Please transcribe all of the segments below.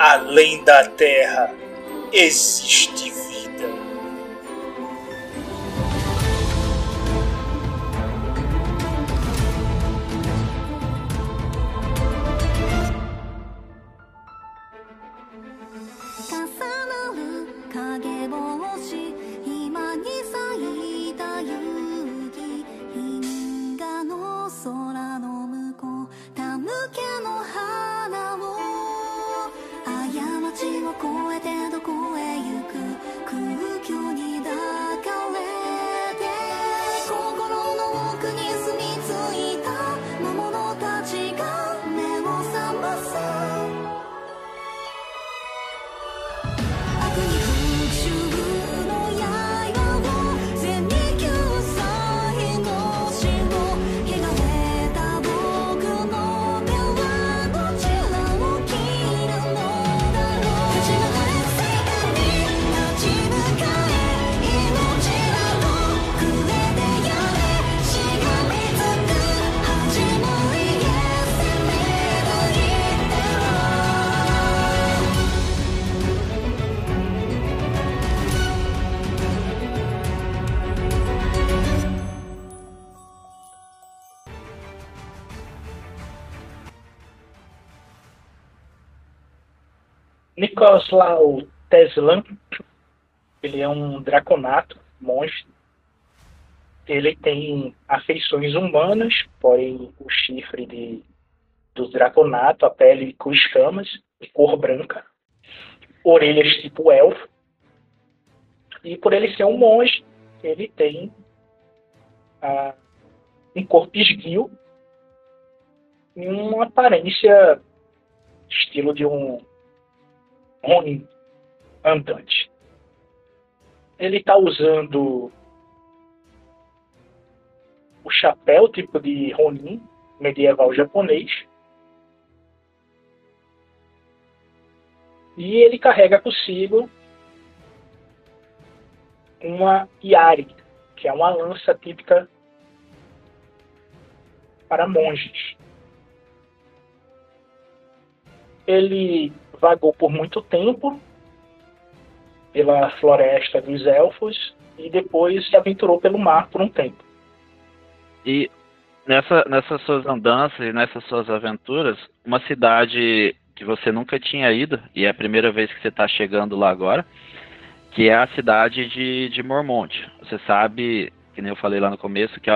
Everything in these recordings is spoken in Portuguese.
Além da Terra existe vida. Nikoslau Teslan, ele é um draconato, monstro. Ele tem afeições humanas, porém o chifre de, do draconato, a pele com escamas, de cor branca, orelhas tipo elfo. E por ele ser um monge, ele tem ah, um corpo esguio e uma aparência estilo de um Ronin andante. Ele está usando o chapéu tipo de Ronin medieval japonês. E ele carrega consigo uma Yari, que é uma lança típica para monges. Ele vagou por muito tempo pela floresta dos elfos e depois se aventurou pelo mar por um tempo. E nessa, nessas suas andanças e nessas suas aventuras, uma cidade que você nunca tinha ido, e é a primeira vez que você está chegando lá agora, que é a cidade de, de Mormonte. Você sabe, que nem eu falei lá no começo, que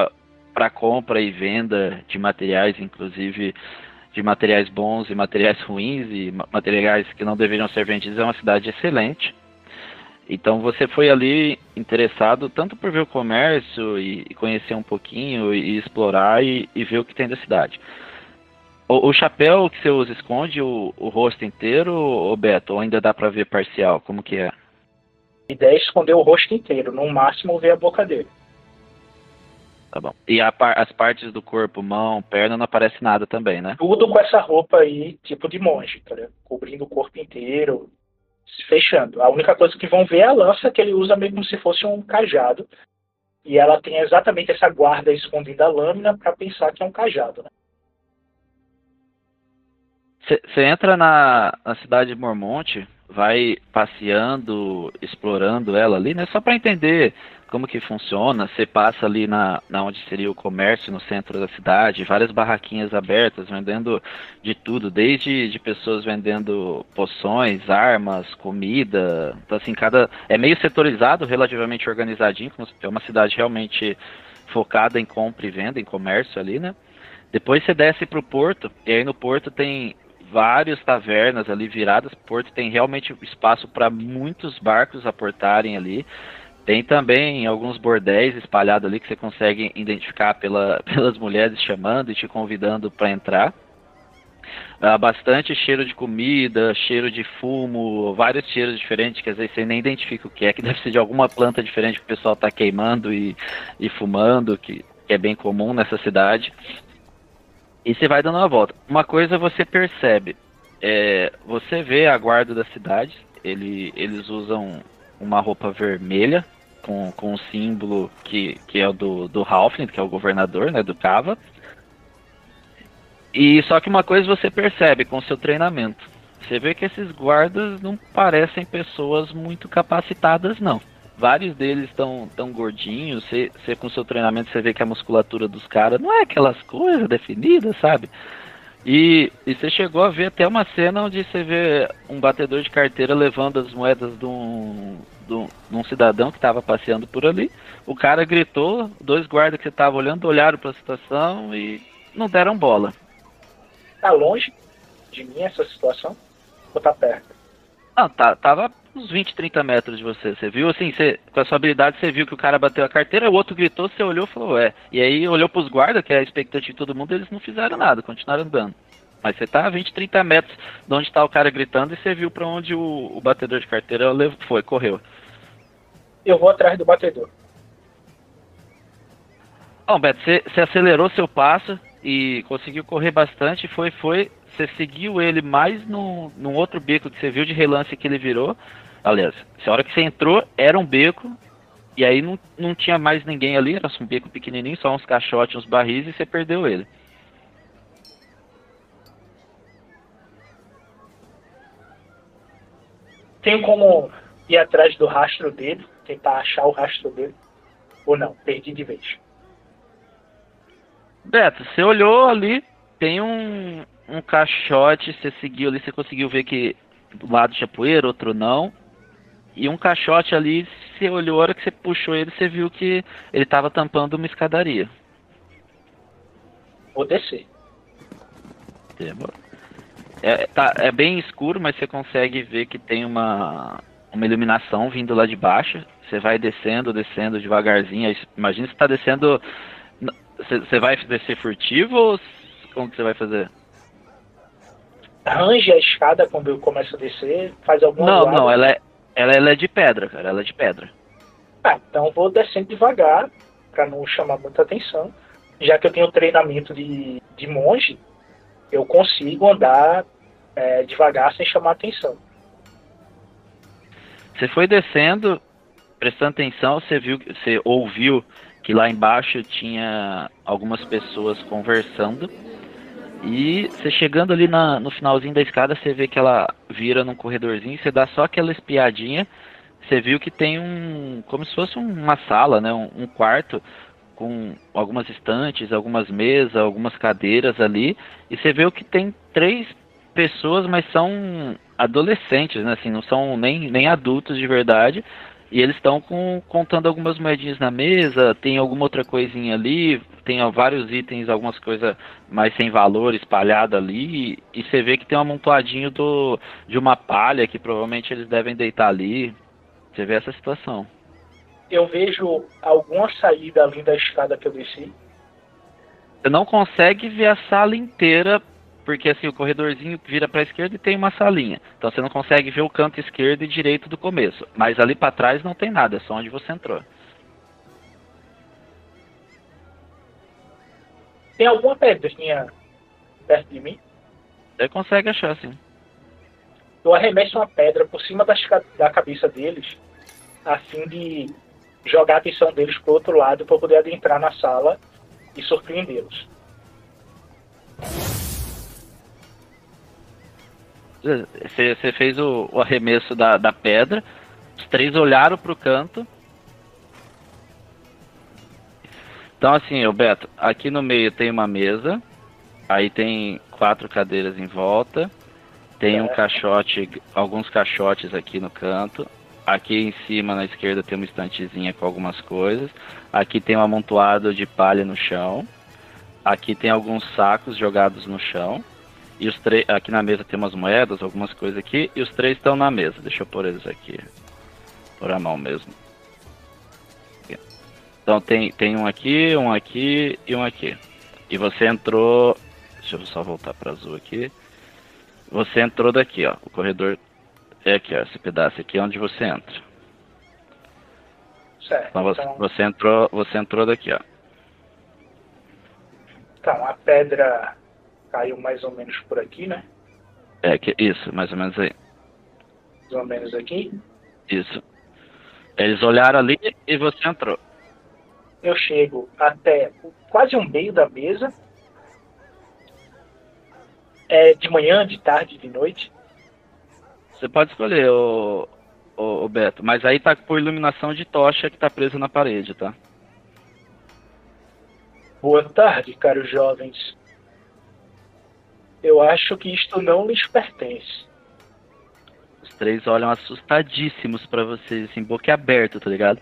para compra e venda de materiais, inclusive de materiais bons e materiais ruins e materiais que não deveriam ser vendidos, é uma cidade excelente. Então você foi ali interessado tanto por ver o comércio e, conhecer um pouquinho e, explorar e, e, ver o que tem da cidade. O, o chapéu que você usa esconde o, o rosto inteiro, ou Beto? Ou ainda dá para ver parcial? Como que é? A ideia é esconder o rosto inteiro, no máximo ver a boca dele. Tá bom. E as partes do corpo, mão, perna, não aparece nada também, né? Tudo com essa roupa aí, tipo de monge, tá ligado? Cobrindo o corpo inteiro, se fechando. A única coisa que vão ver é a lança que ele usa mesmo se fosse um cajado. E ela tem exatamente essa guarda escondida a lâmina para pensar que é um cajado, né? Você entra na, na cidade de Mormonte, vai passeando, explorando ela ali, né? Só para entender como que funciona. Você passa ali na, na onde seria o comércio, no centro da cidade, várias barraquinhas abertas, vendendo de tudo, desde de pessoas vendendo poções, armas, comida. Então, assim, cada. É meio setorizado, relativamente organizadinho, é uma cidade realmente focada em compra e venda, em comércio ali, né? Depois você desce para o porto, e aí no porto tem várias tavernas ali viradas. Porto tem realmente espaço para muitos barcos aportarem ali. Tem também alguns bordéis espalhados ali que você consegue identificar pela, pelas mulheres chamando e te convidando para entrar. Uh, bastante cheiro de comida, cheiro de fumo, vários cheiros diferentes que às vezes você nem identifica o que é, que deve ser de alguma planta diferente que o pessoal está queimando e, e fumando, que, que é bem comum nessa cidade. E você vai dando uma volta. Uma coisa você percebe, é, você vê a guarda da cidade, ele, eles usam uma roupa vermelha, com, com um símbolo que, que é o do, do Halfling, que é o governador, né, do Cava. E só que uma coisa você percebe com seu treinamento. você vê que esses guardas não parecem pessoas muito capacitadas, não. Vários deles estão tão gordinhos, você, com seu treinamento você vê que a musculatura dos caras não é aquelas coisas definidas, sabe? E, e você chegou a ver até uma cena onde você vê um batedor de carteira levando as moedas de um, de um, de um cidadão que estava passeando por ali. O cara gritou, dois guardas que estavam olhando olharam para a situação e não deram bola. Tá longe de mim essa situação? Ou tá perto? Não, tá, tava uns 20, 30 metros de você. Você viu assim, você, com a sua habilidade, você viu que o cara bateu a carteira, o outro gritou, você olhou e falou, é. E aí olhou pros guardas, que é a expectativa de todo mundo, eles não fizeram nada, continuaram andando. Mas você tá a 20, 30 metros de onde tá o cara gritando e você viu para onde o, o, batedor de carteira foi, correu. Eu vou atrás do batedor. Bom, Beto, você, você acelerou seu passo e conseguiu correr bastante, foi, foi, você seguiu ele mais no, num outro beco que você viu de relance que ele virou. Aliás, a hora que você entrou, era um beco, e aí não, não tinha mais ninguém ali, era um beco pequenininho, só uns caixotes, uns barris, e você perdeu ele. Tem como ir atrás do rastro dele, tentar achar o rastro dele? Ou não? Perdi de vez. Beto, você olhou ali, tem um, um caixote, você seguiu ali, você conseguiu ver que do lado tinha poeira, outro não. E um caixote ali, você olhou, a hora que você puxou ele, você viu que ele estava tampando uma escadaria. Vou descer. É, tá, é bem escuro, mas você consegue ver que tem uma, uma iluminação vindo lá de baixo. Você vai descendo, descendo devagarzinho. Imagina você está descendo. Você vai descer furtivo ou como que você vai fazer? Arranje a escada quando eu começo a descer, faz alguma Não, não, ela é, ela, ela é de pedra, cara, ela é de pedra. Ah, então vou descendo devagar, para não chamar muita atenção. Já que eu tenho treinamento de, de monge, eu consigo andar é, devagar sem chamar atenção. Você foi descendo, prestando atenção, você viu, você ouviu que lá embaixo tinha algumas pessoas conversando e você chegando ali na, no finalzinho da escada, você vê que ela vira num corredorzinho, você dá só aquela espiadinha, você viu que tem um. como se fosse uma sala, né? Um, um quarto com algumas estantes, algumas mesas, algumas cadeiras ali, e você vê que tem três pessoas, mas são adolescentes, né? Assim, não são nem, nem adultos de verdade. E eles estão contando algumas moedinhas na mesa, tem alguma outra coisinha ali, tem ó, vários itens, algumas coisas mais sem valor espalhada ali, e, você vê que tem um amontoadinho do, de uma palha que provavelmente eles devem deitar ali. Você vê essa situação. Eu vejo alguma saída além da escada que eu desci. Você não consegue ver a sala inteira, porque assim, o corredorzinho vira para a esquerda e tem uma salinha. Então você não consegue ver o canto esquerdo e direito do começo. Mas ali para trás não tem nada, é só onde você entrou. Tem alguma pedrinha perto de mim? Você consegue achar, sim. Eu arremesso uma pedra por cima das, da cabeça deles, a fim de jogar a atenção deles pro outro lado para poder adentrar na sala e surpreendê-los. Você fez o, o arremesso da, da pedra, os três olharam pro canto Então assim, Beto, aqui no meio tem uma mesa, aí tem quatro cadeiras em volta, tem um caixote, alguns caixotes aqui no canto. Aqui em cima na esquerda tem uma estantezinha com algumas coisas. Aqui tem um amontoado de palha no chão. Aqui tem alguns sacos jogados no chão. E os três aqui na mesa tem umas moedas, algumas coisas aqui, e os três estão na mesa. Deixa eu pôr eles aqui. Por a mão mesmo. Então tem, tem um aqui, um aqui e um aqui. E você entrou. Deixa eu só voltar para azul aqui. Você entrou daqui, ó. O corredor é aqui, ó. Esse pedaço aqui é onde você entra. Certo. Então você, então... você entrou, você entrou daqui, ó. Então a pedra caiu mais ou menos por aqui, né? É que isso, mais ou menos aí. Mais ou menos aqui. Isso. Eles olharam ali e você entrou eu chego até quase um meio da mesa, é, de manhã, de tarde, de noite. Você pode escolher, o, o, Beto, mas aí tá por iluminação de tocha que tá presa na parede, tá? Boa tarde, caros jovens. Eu acho que isto não lhes pertence. Os três olham assustadíssimos para vocês, assim, boca aberta, tá ligado?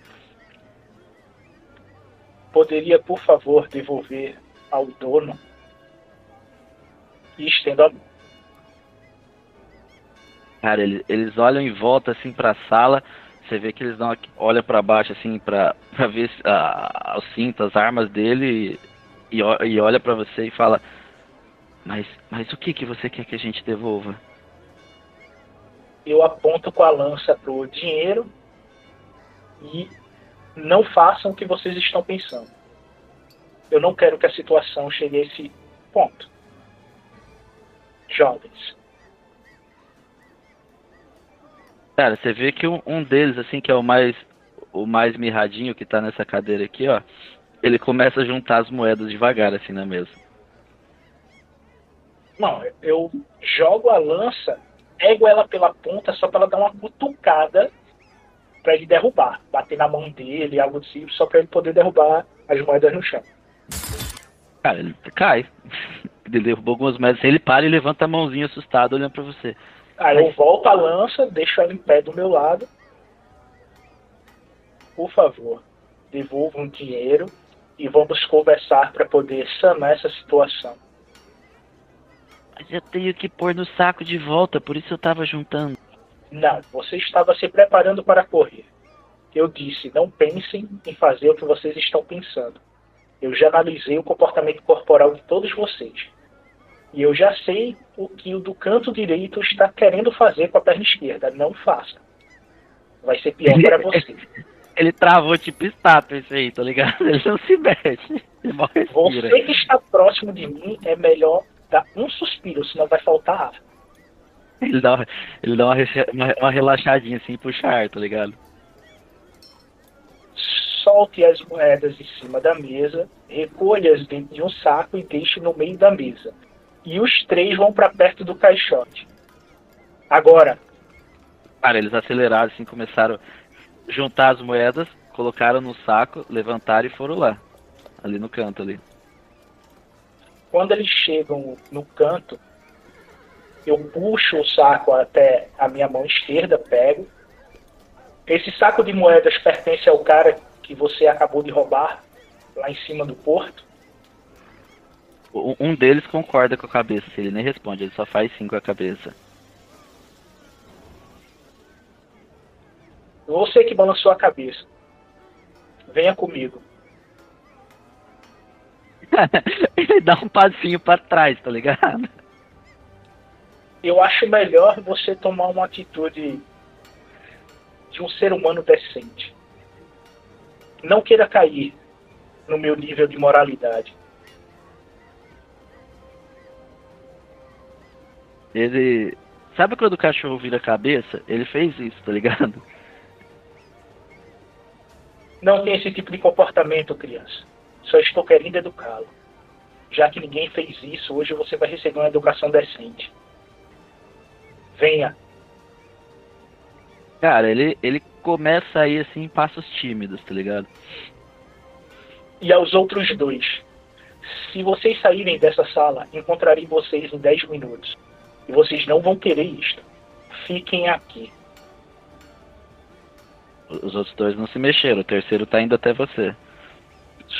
Poderia, por favor, devolver ao dono? E estendo a mão. Cara, eles, eles olham em volta assim para a sala. Você vê que eles dão olha para baixo assim para ver uh, os cintos, as armas dele e, e olha para você e fala: "Mas mas o que que você quer que a gente devolva?" Eu aponto com a lança pro dinheiro e não façam o que vocês estão pensando. Eu não quero que a situação chegue a esse ponto. Jovens, Cara, você vê que um, um, deles, assim, que é o mais o mais mirradinho que tá nessa cadeira aqui, ó, ele começa a juntar as moedas devagar, assim, na mesa. Não, eu jogo a lança, pego ela pela ponta só para ela dar uma cutucada para ele derrubar, bater na mão dele, algo assim, só para ele poder derrubar as moedas no chão. Cara, ele cai. Ele derrubou algumas moedas, ele para e levanta a mãozinha assustado olhando para você. Aí eu volto a lança, deixo ela em pé do meu lado. Por favor, devolvam um dinheiro e vamos conversar para poder sanar essa situação. Mas eu tenho que pôr no saco de volta, por isso eu estava juntando. Não, você estava se preparando para correr. Eu disse, não pensem em fazer o que vocês estão pensando. Eu já analisei o comportamento corporal de todos vocês. E eu já sei o que o do canto direito está querendo fazer com a perna esquerda. Não faça. Vai ser pior para você. Ele travou tipo estátua esse aí, tá ligado? Ele não se mexe. Você que está próximo de mim é melhor dar um suspiro, senão vai faltar ar. Ele dá, uma, ele dá uma, uma, relaxadinha assim e puxa ar, tá ligado? Solte as moedas em cima da mesa, recolha-as dentro de um saco e deixe no meio da mesa e os três vão para perto do caixote. Agora. Cara, eles aceleraram assim, começaram a juntar as moedas, colocaram no saco, levantaram e foram lá. Ali no canto ali. Quando eles chegam no canto, eu puxo o saco até a minha mão esquerda, pego. Esse saco de moedas pertence ao cara que você acabou de roubar lá em cima do porto. Um deles concorda com a cabeça, ele nem responde, ele só faz sim com a cabeça. Você que balançou a cabeça. Venha comigo. ele dá um passinho para trás, tá ligado? Eu acho melhor você tomar uma atitude de um ser humano decente. Não queira cair no meu nível de moralidade. Ele. Sabe quando o cachorro vira a cabeça? Ele fez isso, tá ligado? Não tem esse tipo de comportamento, criança. Só estou querendo educá-lo. Já que ninguém fez isso, hoje você vai receber uma educação decente. Venha. Cara, ele, ele começa aí assim em passos tímidos, tá ligado? E aos outros dois. Se vocês saírem dessa sala, encontrarei vocês em 10 minutos. E vocês não vão querer isto. Fiquem aqui. Os outros dois não se mexeram, o terceiro tá indo até você.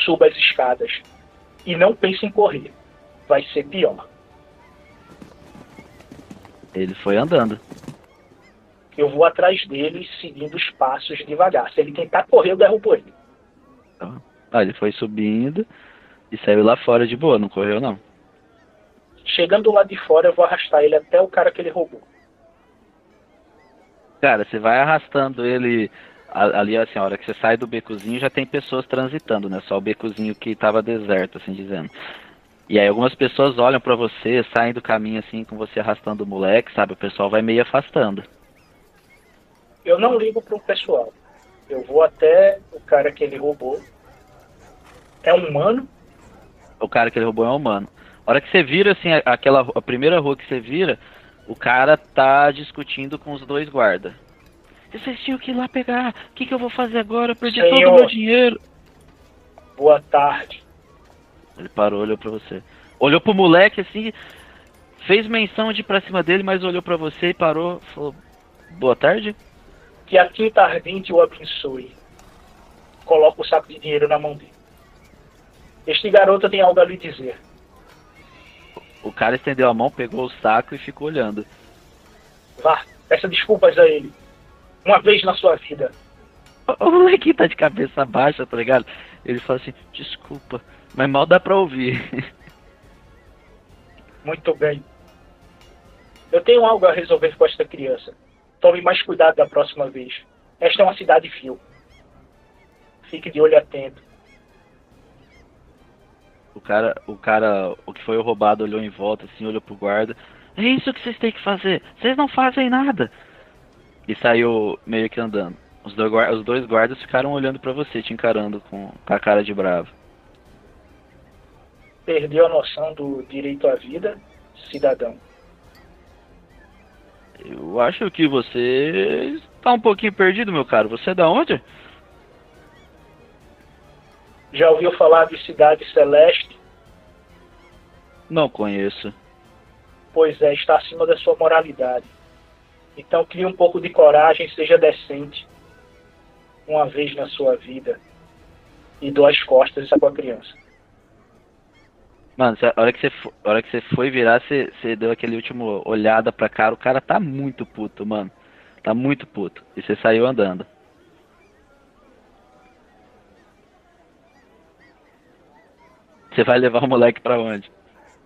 Suba as escadas. E não pense em correr. Vai ser pior. Ele foi andando. Eu vou atrás dele, seguindo os passos devagar. Se ele tentar correr, eu derrubo ele. Ah, ele foi subindo e saiu lá fora de boa, não correu não. Chegando lá de fora, eu vou arrastar ele até o cara que ele roubou. Cara, você vai arrastando ele ali, assim, a hora que você sai do becozinho já tem pessoas transitando, né? Só o becozinho que tava deserto, assim dizendo. E aí algumas pessoas olham para você, saem do caminho assim, com você arrastando o moleque, sabe? O pessoal vai meio afastando. Eu não ligo pro pessoal. Eu vou até o cara que ele roubou. É um humano? O cara que ele roubou é um humano. A hora que você vira, assim, aquela a primeira rua que você vira, o, O cara tá discutindo com os dois guardas. Vocês tinham que ir lá pegar. O que, que eu vou fazer agora? Eu perdi Senhor. todo o meu dinheiro. Boa tarde. Ele parou, olhou pra você. Olhou pro moleque assim, fez menção de ir pra cima dele, mas olhou pra você e parou. Falou: Boa tarde. Que a tinta ardente o abençoe. Coloca o saco de dinheiro na mão dele. Este garoto tem algo a lhe dizer. O cara estendeu a mão, pegou o saco e ficou olhando. Vá, peça desculpas a ele. Uma vez na sua vida. O moleque tá de cabeça baixa, tá ligado? Ele fala assim: Desculpa, mas mal dá pra ouvir. Muito bem. Eu tenho algo a resolver com esta criança. Tome mais cuidado da próxima vez. Esta é uma cidade fio. Fique de olho atento. O cara, o cara, o que foi roubado olhou em volta, assim, olhou pro guarda. É isso que vocês têm que fazer. Vocês não fazem nada. E saiu meio que andando. Os dois, guardas, os dois guardas ficaram olhando para você, te encarando com, com a cara de bravo. Perdeu a noção do direito à vida, cidadão. Eu acho que você está um pouquinho perdido, meu caro. Você é da onde? Já ouviu falar de Cidade Celeste? Não conheço. Pois é, está acima da sua moralidade. Então crie um pouco de coragem, seja decente. Uma vez na sua vida. E dou as costas com a criança. Mano, a hora que você, a hora que você foi virar, você, você deu aquele último olhada pra cara. O cara tá muito puto, mano. Tá muito puto. E você saiu andando. Você vai levar o moleque pra onde?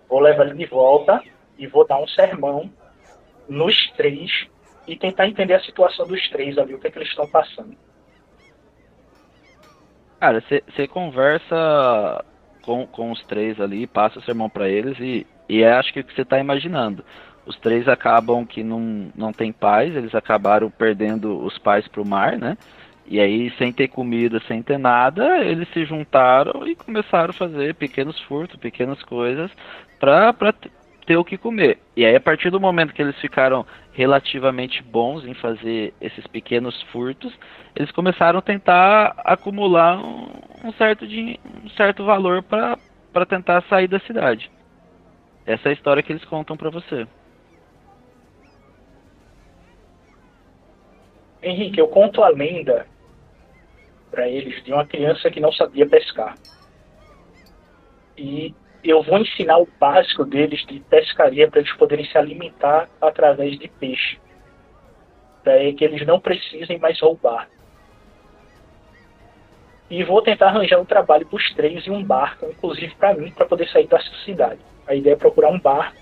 Vou levar ele de volta e vou dar um sermão nos três e tentar entender a situação dos três ali, o que, é que eles estão passando. Cara, você conversa com, com os três ali, passa o sermão para eles e, e é, acho que o que você tá imaginando. Os três acabam que não, não tem pais, eles acabaram perdendo os pais pro mar, né? E aí, sem ter comida, sem ter nada, eles se juntaram e começaram a fazer pequenos furtos, pequenas coisas para ter o que comer. E aí, a partir do momento que eles ficaram relativamente bons em fazer esses pequenos furtos, eles começaram a tentar acumular um, certo, de, um certo valor para tentar sair da cidade. Essa é a história que eles contam para você. Henrique, eu conto a lenda para eles de uma criança que não sabia pescar. E eu vou ensinar o básico deles de pescaria para eles poderem se alimentar através de peixe. Para que eles não precisem mais roubar. E vou tentar arranjar um trabalho para os três e um barco, inclusive para mim, para poder sair da cidade. A ideia é procurar um barco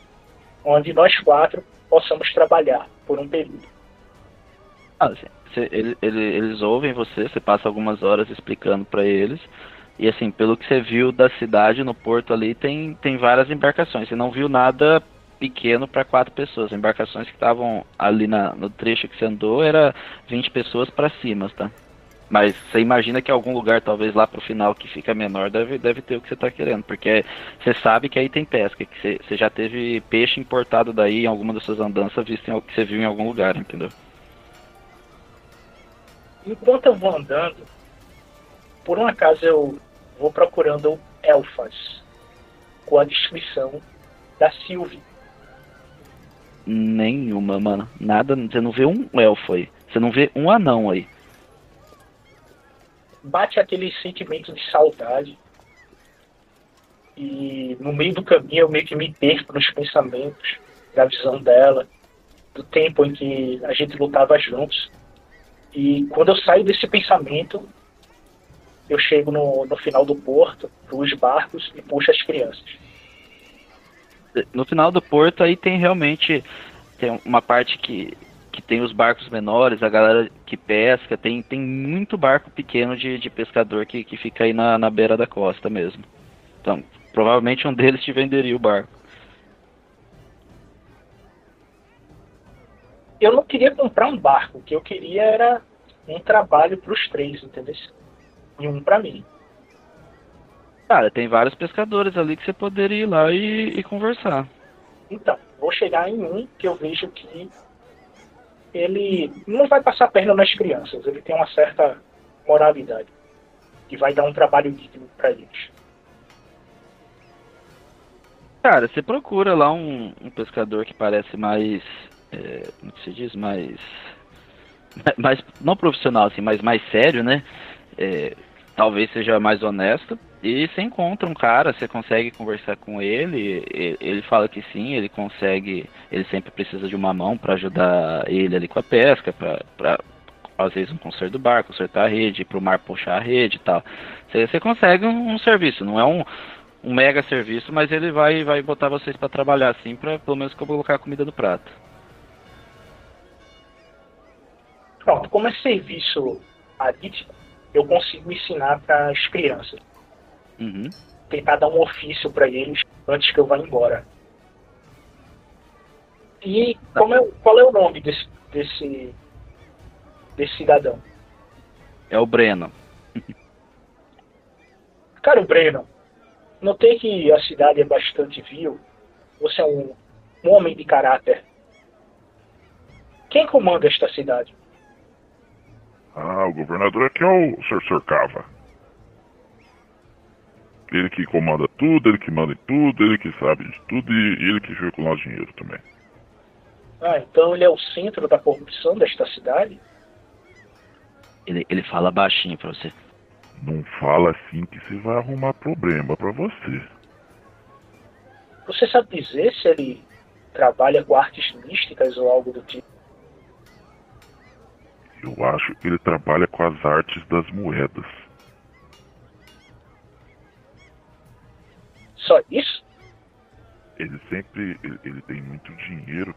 onde nós quatro possamos trabalhar por um período. Ah, sim. Ele, ele, eles ouvem você, você passa algumas horas explicando para eles. E assim, pelo que você viu da cidade no porto ali, tem, tem várias embarcações. Você não viu nada pequeno para quatro pessoas. Embarcações que estavam ali na, no trecho que você andou era 20 pessoas para cima, tá? Mas você imagina que algum lugar, talvez lá pro final, que fica menor, deve, deve ter o que você tá querendo. Porque você sabe que aí tem pesca, que você, você já teve peixe importado daí em alguma das suas andanças, visto que você viu em algum lugar, entendeu? Enquanto eu vou andando, por um acaso eu vou procurando elfas com a descrição da Sylvie. Nenhuma, mano. Nada. Você não vê um elfo aí. Você não vê um anão aí. Bate aquele sentimento de saudade. E no meio do caminho eu meio que me perco nos pensamentos, da visão dela, do tempo em que a gente lutava juntos. E quando eu saio desse pensamento, eu chego no, no final do porto, os barcos e puxo as crianças. No final do porto aí tem realmente tem uma parte que, que tem os barcos menores, a galera que pesca, tem, tem muito barco pequeno de, de pescador que, que fica aí na, na beira da costa mesmo. Então, provavelmente um deles te venderia o barco. eu não queria comprar um barco, o que eu queria era um trabalho para os três, entendeu? E um para mim. Cara, tem vários pescadores ali que você poderia ir lá e, e conversar. Então, vou chegar em um que eu vejo que ele não vai passar perna nas crianças, ele tem uma certa moralidade que vai dar um trabalho digno para eles. Cara, você procura lá um, um pescador que parece mais. É, como se diz? Mais. Mais. Não profissional, assim, mas mais sério, né? É, talvez seja mais honesto. E você encontra um cara, você consegue conversar com ele, ele fala que sim, ele consegue, ele sempre precisa de uma mão para ajudar ele ali com a pesca, para às vezes um conserto do barco, consertar a rede, para o mar puxar a rede e tal. Você, você consegue um, um, serviço, não é um, um mega serviço, mas ele vai, vai botar vocês para trabalhar assim, para pelo menos colocar a comida no prato. Pronto, como é serviço arítico, eu consigo ensinar para as crianças. Uhum. Tentar dar um ofício para eles antes que eu vá embora. E como é, qual é o nome desse, desse, desse cidadão? É o Breno. Cara, o Breno, notei que a cidade é bastante vil. Você é um, um homem de caráter. Quem comanda esta cidade? Ah, o governador aqui é o Sr. Sorcava. Ele que comanda tudo, ele que manda em tudo, ele que sabe de tudo e ele que fica com o nosso dinheiro também. Ah, então ele é o centro da corrupção desta cidade? Ele, ele fala baixinho pra você. Não fala assim que você vai arrumar problema pra você. Você sabe dizer se ele trabalha com artes místicas ou algo do tipo? Eu acho que ele trabalha com as artes das moedas. Só isso? Ele sempre ele, ele tem muito dinheiro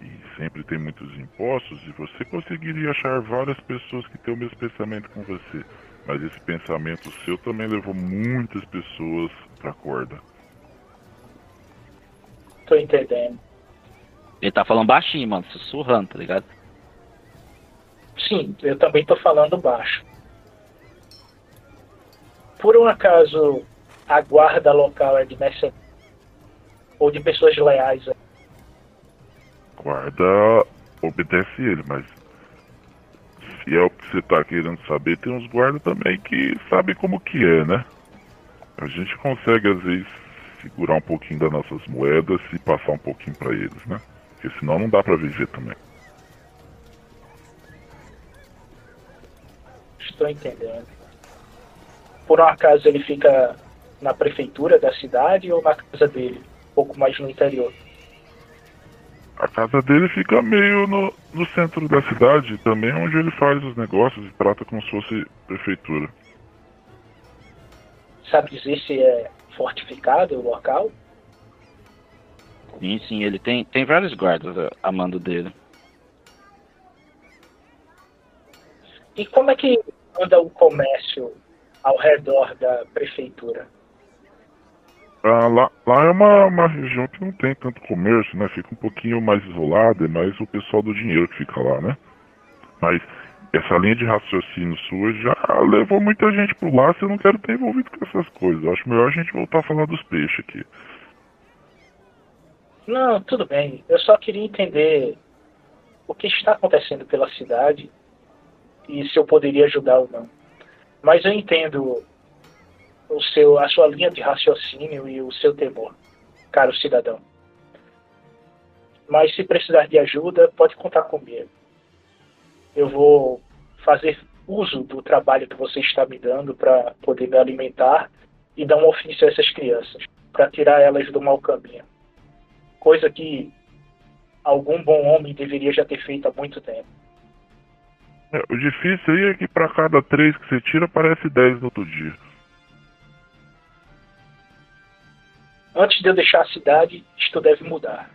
e sempre tem muitos impostos e você conseguiria achar várias pessoas que têm o mesmo pensamento com você. Mas esse pensamento seu também levou muitas pessoas pra corda. Tô entendendo. Ele tá falando baixinho, mano, sussurrando, tá ligado? Sim, eu também tô falando baixo. Por um acaso a guarda local é de mercenários ou de pessoas leais. Guarda obedece ele, mas se é o que você tá querendo saber, tem uns guardas também que sabem como que é, né? A gente consegue às vezes segurar um pouquinho das nossas moedas e passar um pouquinho para eles, né? Porque senão não dá para viver também. Estou entendendo. Por um acaso ele fica na prefeitura da cidade ou na casa dele, um pouco mais no interior? A casa dele fica meio no, no centro da cidade, também onde ele faz os negócios e trata como se fosse prefeitura. Sabe dizer se é fortificado o local? Sim, sim, ele tem, tem vários guardas a mando dele. E como é que anda o comércio ao redor da prefeitura? Ah, lá, lá é uma, uma região que não tem tanto comércio, né? Fica um pouquinho mais isolada, é mais o pessoal do dinheiro que fica lá, né? Mas essa linha de raciocínio sua já levou muita gente pro lá, eu não quero ter envolvido com essas coisas. Eu acho melhor a gente voltar a falar dos peixes aqui. Não, tudo bem. Eu só queria entender o que está acontecendo pela cidade e se eu poderia ajudar ou não. Mas eu entendo o seu, a sua linha de raciocínio e o seu temor, caro cidadão. Mas se precisar de ajuda, pode contar comigo. Eu vou fazer uso do trabalho que você está me dando para poder me alimentar e dar um ofício a essas crianças, para tirar elas do mau caminho. Coisa que algum bom homem deveria já ter feito há muito tempo. É, o difícil aí é que para cada três que você tira, aparece dez no outro dia. Antes de eu deixar a cidade, isto deve mudar.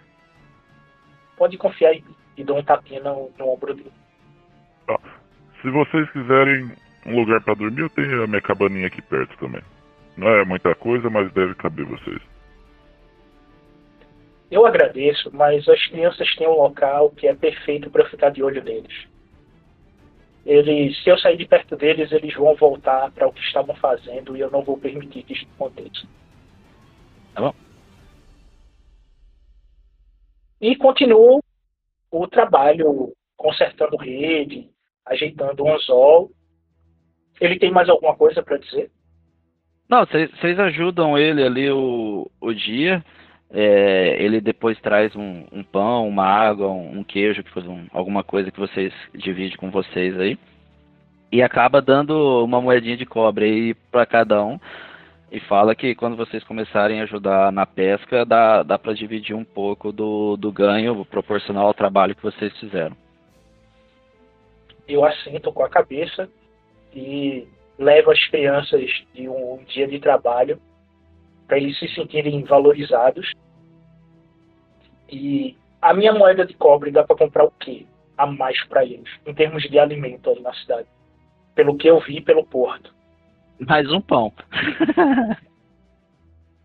Pode confiar em mim. E dou um tapinha no, no ombro dele. Ah, se vocês quiserem um lugar para dormir, eu tenho a minha cabaninha aqui perto também. Não é muita coisa, mas deve caber vocês. Eu agradeço, mas as crianças têm um local que é perfeito para ficar de olho neles. Eles, se eu sair de perto deles, eles vão voltar para o que estavam fazendo e eu não vou permitir que isso aconteça. Tá bom. E continuo o trabalho consertando rede, ajeitando o anzol. Ele tem mais alguma coisa para dizer? Não, vocês ajudam ele ali o, o dia. É, ele depois traz um, um, pão, uma água, um, um queijo, que um, alguma coisa que vocês dividem com vocês aí. E acaba dando uma moedinha de cobre aí para cada um. E fala que quando vocês começarem a ajudar na pesca, dá, dá para dividir um pouco do, do ganho proporcional ao trabalho que vocês fizeram. Eu assento com a cabeça e levo as crianças de um dia de trabalho para eles se sentirem valorizados. E a minha moeda de cobre dá para comprar o quê a mais para eles, em termos de alimento ali na cidade? Pelo que eu vi pelo porto. Mais um pão.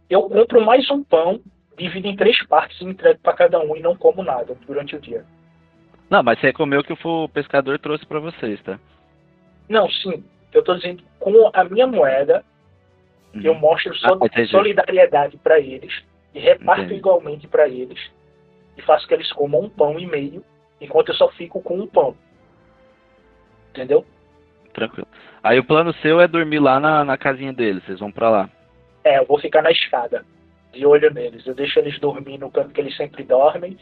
eu compro mais um pão, divido em três partes e entrego para cada um e não como nada durante o dia. Não, mas você comeu o que o pescador trouxe para vocês, tá? Não, sim. Eu tô dizendo, com a minha moeda, uhum. eu mostro ah, solidariedade para eles e reparto entendi. igualmente para eles e faço que eles comam um pão e meio, enquanto eu só fico com um pão. Entendeu? Tranquilo. Aí o plano seu é dormir lá na, na casinha deles, vocês vão para lá. É, eu vou ficar na escada, de olho neles. Eu deixo eles dormir no canto que eles sempre dormem,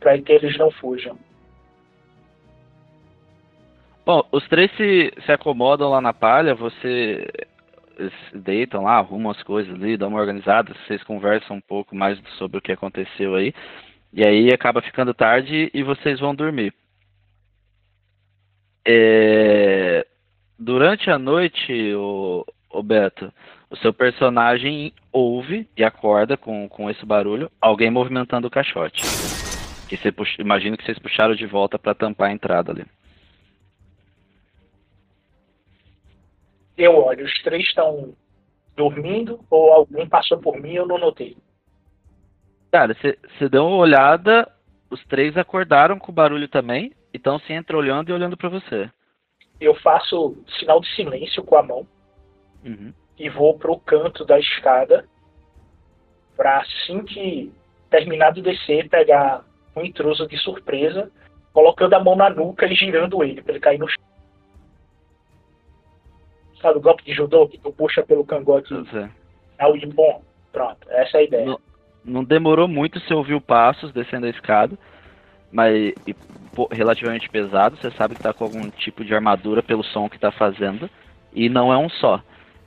para que eles não fujam. Bom, os três se, se acomodam lá na palha, você deitam lá, arrumam as coisas ali, dão uma organizada, vocês conversam um pouco mais sobre o que aconteceu aí. E aí acaba ficando tarde e vocês vão dormir. É... Durante a noite, o, o Beto, o seu personagem ouve e acorda com, com esse barulho alguém movimentando o caixote. Que você pux... Imagino que vocês puxaram de volta para tampar a entrada ali. Eu olho, os três estão dormindo ou algum passou por mim e eu não notei? Cara, você deu uma olhada, os três acordaram com o barulho também e estão se entreolhando e olhando para você. Eu faço sinal de silêncio com a mão uhum. e vou pro canto da escada para assim que terminar de descer, pegar um intruso de surpresa, colocando a mão na nuca e girando ele, para ele cair no chão. Sabe o golpe de judô que tu puxa pelo cangote? É. é o Ippon. Pronto, essa é a ideia. Não, não demorou muito você ouviu passos descendo a escada, mas e, pô, relativamente pesado. Você sabe que está com algum tipo de armadura pelo som que está fazendo. E não é um só.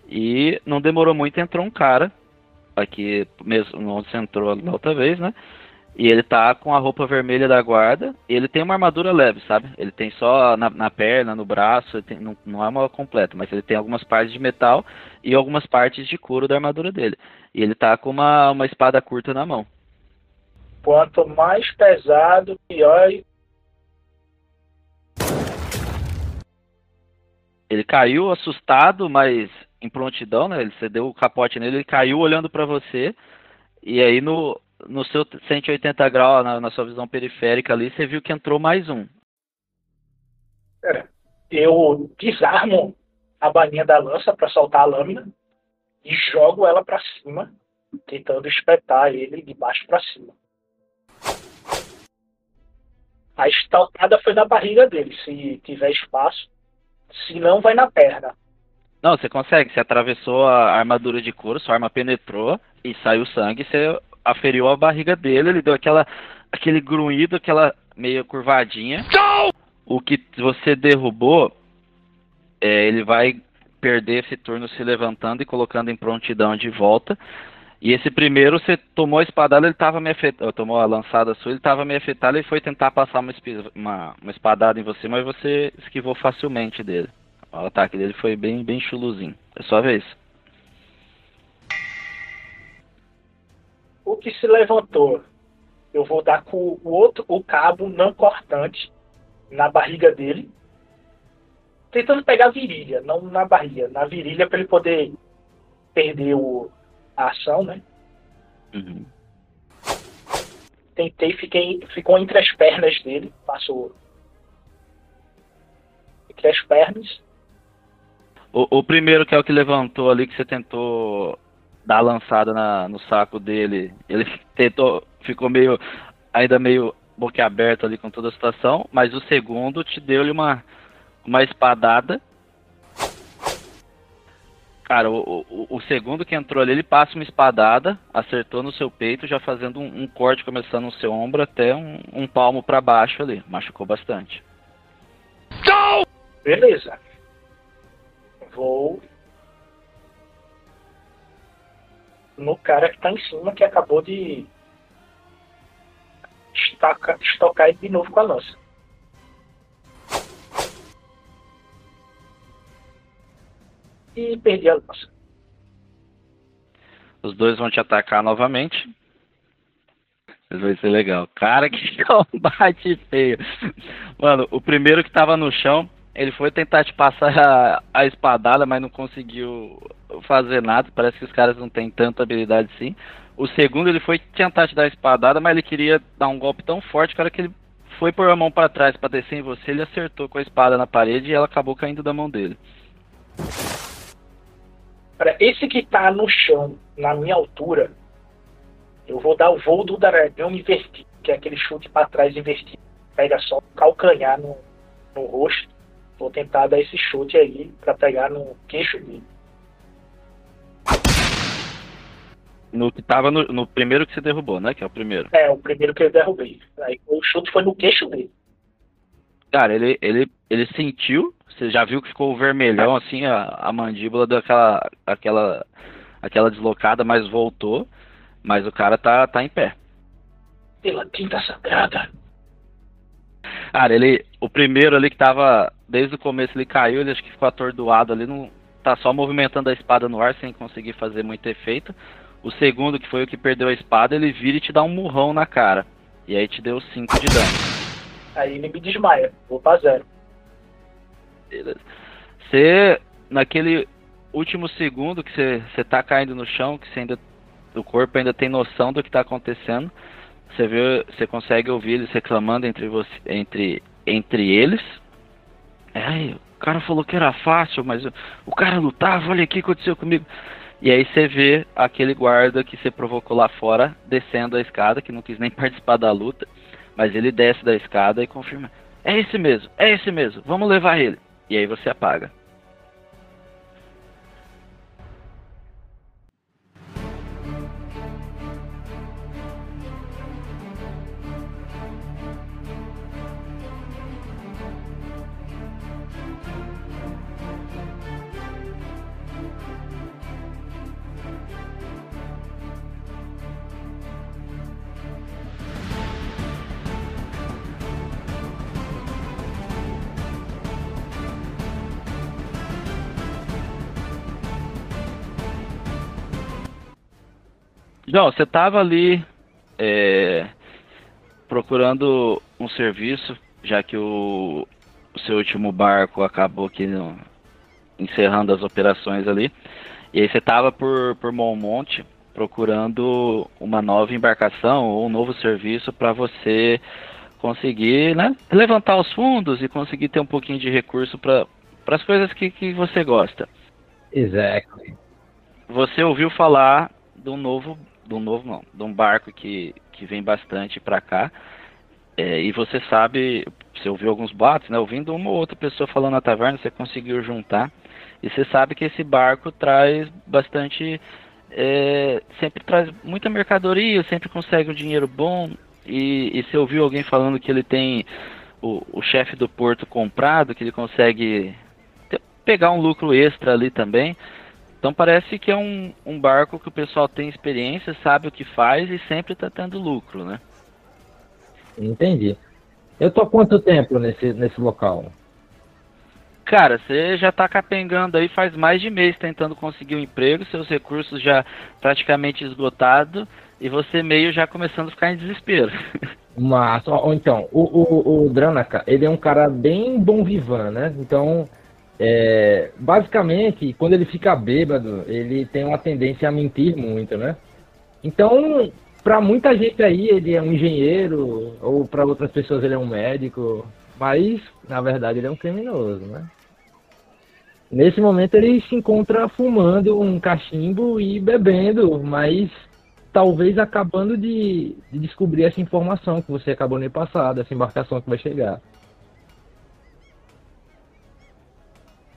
E não demorou muito, entrou um cara, aqui mesmo onde você entrou da outra vez, né? E ele tá com a roupa vermelha da guarda. E ele tem uma armadura leve, sabe? Ele tem só na, na perna, no braço, tem, não, não, é uma completa, mas ele tem algumas partes de metal e algumas partes de couro da armadura dele. E ele tá com uma, uma espada curta na mão. Quanto mais pesado, pior. Ele caiu assustado, mas em prontidão, né? Ele cedeu o capote nele, ele caiu olhando para você. E aí no no seu 180 graus, na, na, sua visão periférica ali, você viu que entrou mais um. É, eu desarmo a bainha da lança para soltar a lâmina e jogo ela para cima, tentando espetar ele de baixo para cima. A estaltada foi na barriga dele, se tiver espaço. Se não, vai na perna. Não, você consegue. Você atravessou a armadura de couro, sua arma penetrou e saiu sangue. Você aferiu a barriga dele, ele deu aquela aquele grunhido, aquela meio curvadinha. Não! O que você derrubou, é, ele vai perder esse turno se levantando e colocando em prontidão de volta. E esse primeiro, você tomou a espadada, ele estava meio afetado, tomou a lançada sua, ele estava meio afetado e foi tentar passar uma, uma, uma, espadada em você, mas você esquivou facilmente dele. O ataque dele foi bem, bem chuluzinho. É sua vez. O que se levantou, eu vou dar com o outro, o cabo não cortante na barriga dele, tentando pegar a virilha, não na barriga, na virilha para ele poder perder o, a ação, né? Uhum. Tentei, fiquei, ficou entre as pernas dele, passou entre as pernas. O, o primeiro que é o que levantou ali que você tentou dar a lançada na, no saco dele. Ele tentou, ficou meio ainda meio boquiaberto ali com toda a situação, mas o segundo te deu-lhe uma, uma espadada. Cara, o, o, o, segundo que entrou ali, ele passa uma espadada, acertou no seu peito, já fazendo um, um corte começando no seu ombro até um, um palmo para baixo ali. Machucou bastante. Beleza. Vou no cara que tá em cima, que acabou de estaca, estocar ele de novo com a lança. E perdi a lança. Os dois vão te atacar novamente. Isso vai ser legal. Cara, que combate feio. Mano, o primeiro que tava no chão, ele foi tentar te passar a, a espadada, mas não conseguiu fazer nada. Parece que os caras não têm tanta habilidade assim. O segundo, ele foi tentar te dar a espadada, mas ele queria dar um golpe tão forte, cara, que ele foi pôr a mão para trás para descer em você, ele acertou com a espada na parede e ela acabou caindo da mão dele. Para esse que tá no chão, na minha altura, eu vou dar o voo do dragão invertido, que é aquele chute para trás invertido. Pega só o calcanhar no, no rosto. Vou tentar dar esse chute aí para pegar no queixo dele. No que tava no, no, primeiro que você derrubou, né? Que é o primeiro. É, o primeiro que eu derrubei. Aí o chute foi no queixo dele. Cara, ele, ele, ele sentiu, você já viu que ficou vermelhão, assim, a, a mandíbula daquela aquela, aquela deslocada, mas voltou. Mas o cara tá, tá em pé. Pela tinta sagrada. Cara, ele. O primeiro ali que tava. Desde o começo ele caiu, ele acho que ficou atordoado ali, não. Tá só movimentando a espada no ar sem conseguir fazer muito efeito. O segundo, que foi o que perdeu a espada, ele vira e te dá um murrão na cara. E aí te deu 5 de dano. Aí ele me desmaia. Vou pra zero. Beleza. Você, naquele último segundo que você, você tá caindo no chão, que você ainda. O corpo ainda tem noção do que tá acontecendo. Você vê, você consegue ouvir eles reclamando entre você, entre, entre eles. É, o cara falou que era fácil, mas o cara lutava, olha aqui o que aconteceu comigo. E aí você vê aquele guarda que você provocou lá fora descendo a escada, que não quis nem participar da luta, mas ele desce da escada e confirma: É esse mesmo, é esse mesmo, vamos levar ele. E aí você apaga. João, você estava ali é, procurando um serviço, já que o, o, seu último barco acabou aqui no, encerrando as operações ali. E aí você estava por, por Monmonte procurando uma nova embarcação ou um novo serviço para você conseguir né, levantar os fundos e conseguir ter um pouquinho de recurso para as coisas que, que você gosta. Exactly. Você ouviu falar de um novo de um novo não, de um barco que, que vem bastante para cá. É, e você sabe, você ouviu alguns boatos, né? Ouvindo uma ou outra pessoa falando na taverna, você conseguiu juntar. E você sabe que esse barco traz bastante. É, sempre traz muita mercadoria, sempre consegue um dinheiro bom. E, e você ouviu alguém falando que ele tem o, o chefe do porto comprado, que ele consegue ter, pegar um lucro extra ali também. Então parece que é um, um barco que o pessoal tem experiência, sabe o que faz e sempre está tendo lucro, né? Entendi. Eu tô há quanto tempo nesse, nesse local? Cara, você já está capengando aí faz mais de mês tentando conseguir um emprego, seus recursos já praticamente esgotados e você meio já começando a ficar em desespero. Mas, ó, então, o, o, o Dranaka, ele é um cara bem bom vivan, né? Então, é, basicamente, quando ele fica bêbado, ele tem uma tendência a mentir muito, né? Então, para muita gente aí, ele é um engenheiro, ou para outras pessoas ele é um médico, mas na verdade ele é um criminoso, né? Nesse momento ele se encontra fumando um cachimbo e bebendo, mas talvez acabando de, de descobrir essa informação que você acabou de passar, dessa embarcação que vai chegar.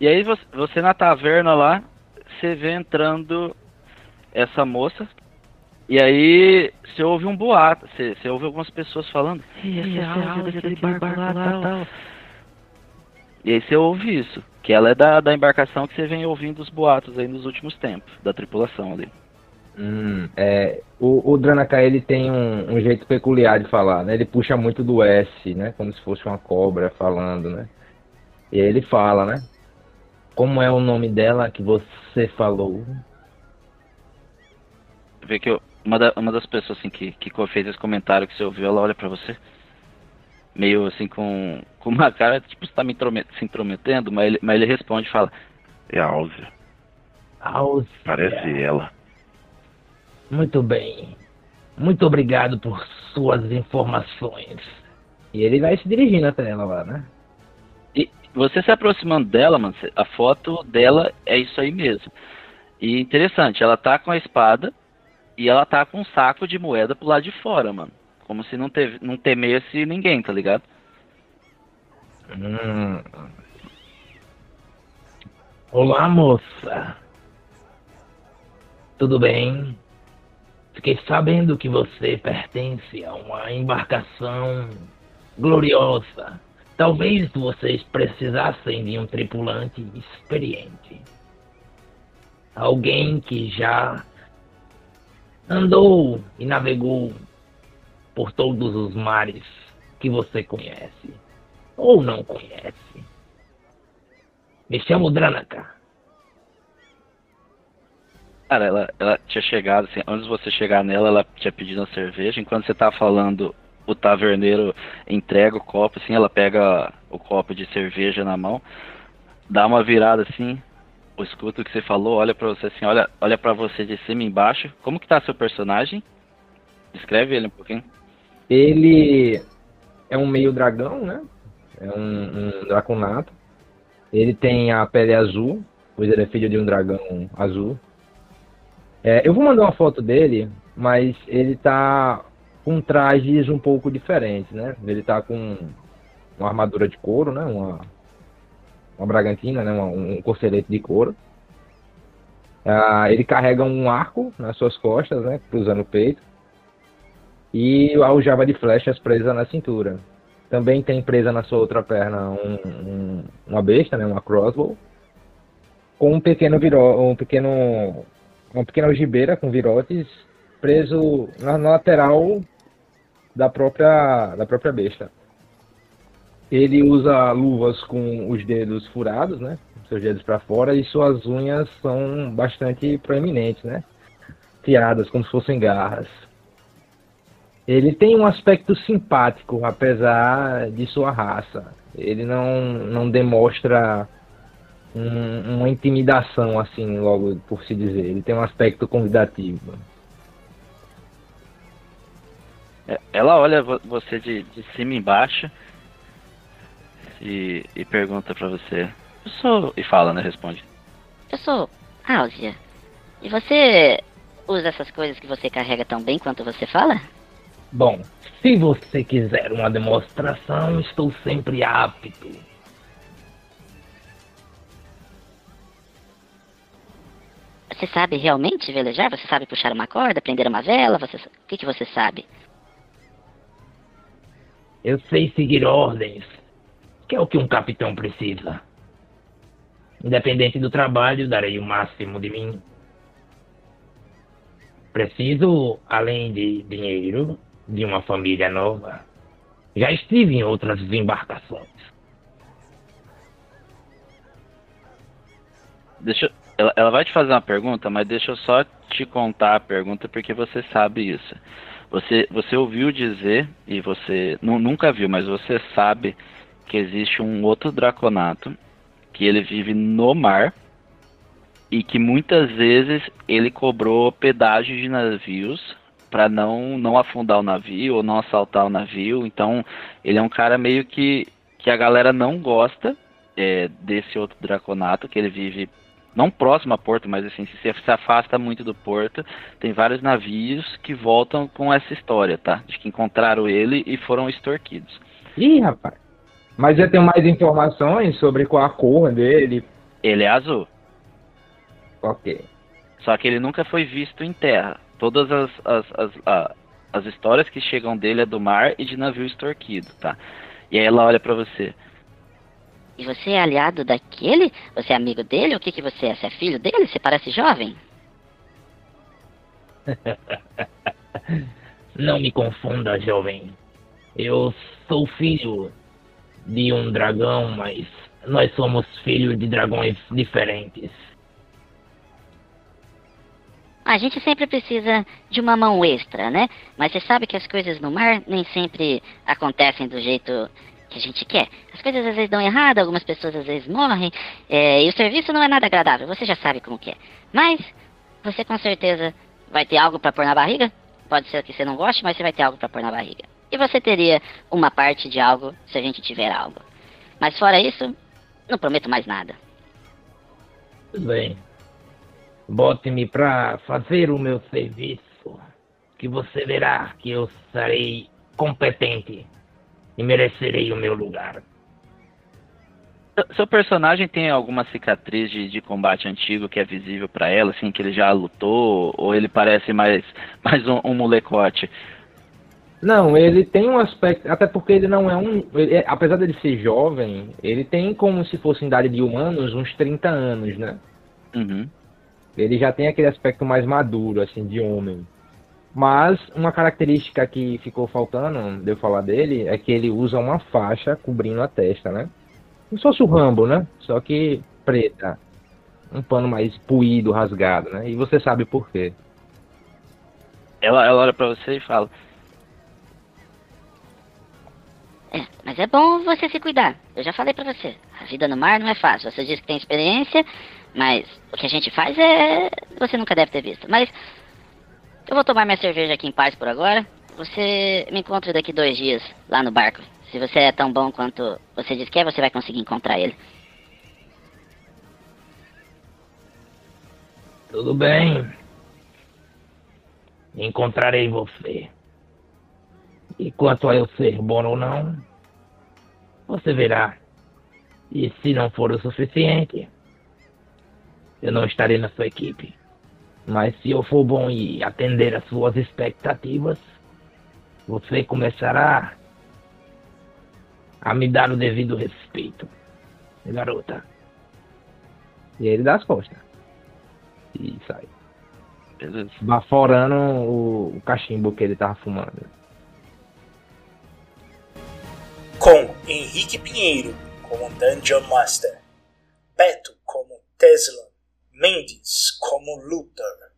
E aí você, você na taverna lá, você vê entrando essa moça. E aí você ouve um boato, você, você ouve algumas pessoas falando, "Ih, essa é a daquele barco lá, tal. E aí você ouve isso, que ela é da, da embarcação que você vem ouvindo os boatos aí nos últimos tempos, da tripulação ali. Hum, é, o, o Dranaka ele tem um, um jeito peculiar de falar, né? Ele puxa muito do S, né? Como se fosse uma cobra falando, né? E aí ele fala, né? Como é o nome dela que você falou? Vê que eu- uma, da- uma das pessoas assim que, que fez esse comentário que você ouviu, ela olha pra você. Meio assim com, com uma cara, tipo, você tá me se intrometendo, mas ele, mas ele responde e fala, É a Áurea. Áurea. Parece ela. Muito bem. Muito obrigado por suas informações. E ele vai se dirigindo até ela lá, né? Você se aproximando dela, mano, a foto dela é isso aí mesmo. E interessante, ela tá com a espada e ela tá com um saco de moeda pro lado de fora, mano. Como se não, teve, não temesse ninguém, tá ligado? Hum. Olá, moça. Tudo bem? Fiquei sabendo que você pertence a uma embarcação gloriosa. Talvez vocês precisassem de um tripulante experiente. Alguém que já andou e navegou por todos os mares que você conhece ou não conhece. Me chamo Dranaka. Cara, ela, ela tinha chegado, assim, antes de você chegar nela, ela tinha pedido uma cerveja. Enquanto você tá falando, o taverneiro entrega o copo, assim, ela pega o copo de cerveja na mão, dá uma virada assim, escuta o que você falou, olha pra você assim, olha, olha pra você de cima e embaixo. Como que tá seu personagem? Descreve ele um pouquinho. Ele é um meio dragão, né? É um, um draconato. Ele tem a pele azul, pois ele é filho de um dragão azul. É, eu vou mandar uma foto dele, mas ele tá com trajes um pouco diferentes, né? Ele tá com uma armadura de couro, né? Uma, uma bragantina, né? Um corcelete de couro. Ah, ele carrega um arco nas suas costas, né? Cruzando o peito. E a aljava de flechas presa na cintura. Também tem presa na sua outra perna um- um- uma besta, né? Uma crossbow. Com um pequeno viró, um pequeno, uma pequena algibeira com virotes preso na lateral da própria, da própria besta. Ele usa luvas com os dedos furados, né? Seus dedos para fora e suas unhas são bastante proeminentes, né? Fiadas como se fossem garras. Ele tem um aspecto simpático, apesar de sua raça. Ele não, não demonstra um- uma intimidação, assim, logo por se dizer. Ele tem um aspecto convidativo. É, Ela olha vo- você de, de cima e embaixo e, e pergunta pra você. Eu sou. E fala, né? Responde. Eu sou Áusia. E você usa essas coisas que você carrega tão bem quanto você fala? Bom, se você quiser uma demonstração, estou sempre apto. Você sabe realmente velejar? Você sabe puxar uma corda, prender uma vela? Você... O que, que você sabe? Eu sei seguir ordens, que é o que um capitão precisa. Independente do trabalho, darei o máximo de mim. Preciso, além de dinheiro, de uma família nova. Já estive em outras embarcações. Deixa, eu- ela, ela vai te fazer uma pergunta, mas deixa eu só te contar a pergunta porque você sabe isso. Você, você ouviu dizer, e você nu- nunca viu, mas você sabe que existe um outro draconato que ele vive no mar e que muitas vezes ele cobrou pedágio de navios para não, não afundar o navio ou não assaltar o navio. Então ele é um cara meio que, que a galera não gosta é, desse outro draconato, que ele vive não próximo a porto, mas assim, se você se afasta muito do porto, tem vários navios que voltam com essa história, tá? De que encontraram ele e foram extorquidos. Ih, rapaz. Mas já tem mais informações sobre qual a cor dele? Ele é azul. Ok. Só que ele nunca foi visto em terra. Todas as, as, as, a, as histórias que chegam dele é do mar e de navio extorquido, tá? E aí ela olha para você. E você é aliado daquele? Você é amigo dele? O que, que você é? Você é filho dele? Você parece jovem? Não me confunda, jovem. Eu sou filho de um dragão, mas nós somos filhos de dragões diferentes. A gente sempre precisa de uma mão extra, né? Mas você sabe que as coisas no mar nem sempre acontecem do jeito que a gente quer. As coisas às vezes dão errado, algumas pessoas às vezes morrem, é, e o serviço não é nada agradável, você já sabe como que é. Mas você com certeza vai ter algo para pôr na barriga. Pode ser que você não goste, mas você vai ter algo para pôr na barriga. E você teria uma parte de algo se a gente tiver algo. Mas fora isso, não prometo mais nada. Tudo bem. Bote-me para fazer o meu serviço, que você verá que eu serei competente e merecerei o meu lugar. Seu personagem tem alguma cicatriz de, de combate antigo que é visível para ela, assim, que ele já lutou, ou ele parece mais, mais um, um molecote? Não, ele tem um aspecto, até porque ele não é um. Ele, é, apesar dele ser jovem, ele tem como se fosse em idade de humanos uns 30 anos, né? Uhum. Ele já tem aquele aspecto mais maduro, assim, de homem. Mas uma característica que ficou faltando, de eu falar dele, é que ele usa uma faixa cobrindo a testa, né? Como se fosse o Rambo, né? Só que preta. Um pano mais puído, rasgado, né? E você sabe por quê. Ela, ela olha pra você e fala: É, mas é bom você se cuidar. Eu já falei pra você. A vida no mar não é fácil. Você diz que tem experiência, mas o que a gente faz é. Você nunca deve ter visto. Mas. Eu vou tomar minha cerveja aqui em paz por agora. Você me encontra daqui dois dias lá no barco. Se você é tão bom quanto você diz que é, você vai conseguir encontrar ele. Tudo bem. Encontrarei você. E quanto a eu ser bom ou não, você verá. E se não for o suficiente, eu não estarei na sua equipe. Mas se eu for bom e atender às suas expectativas, você começará a me dar o devido respeito, garota. E ele dá as costas. E sai. Beleza. Baforando o, o cachimbo que ele tava fumando. Com Henrique Pinheiro como Dungeon Master, Beto como Tesla, Mendes como Luthor,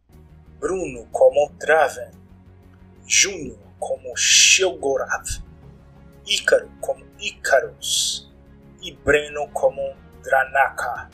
Bruno como Draven, Júnior como Shelgorav, Ícaro como Icarus e Breno como Dranaka.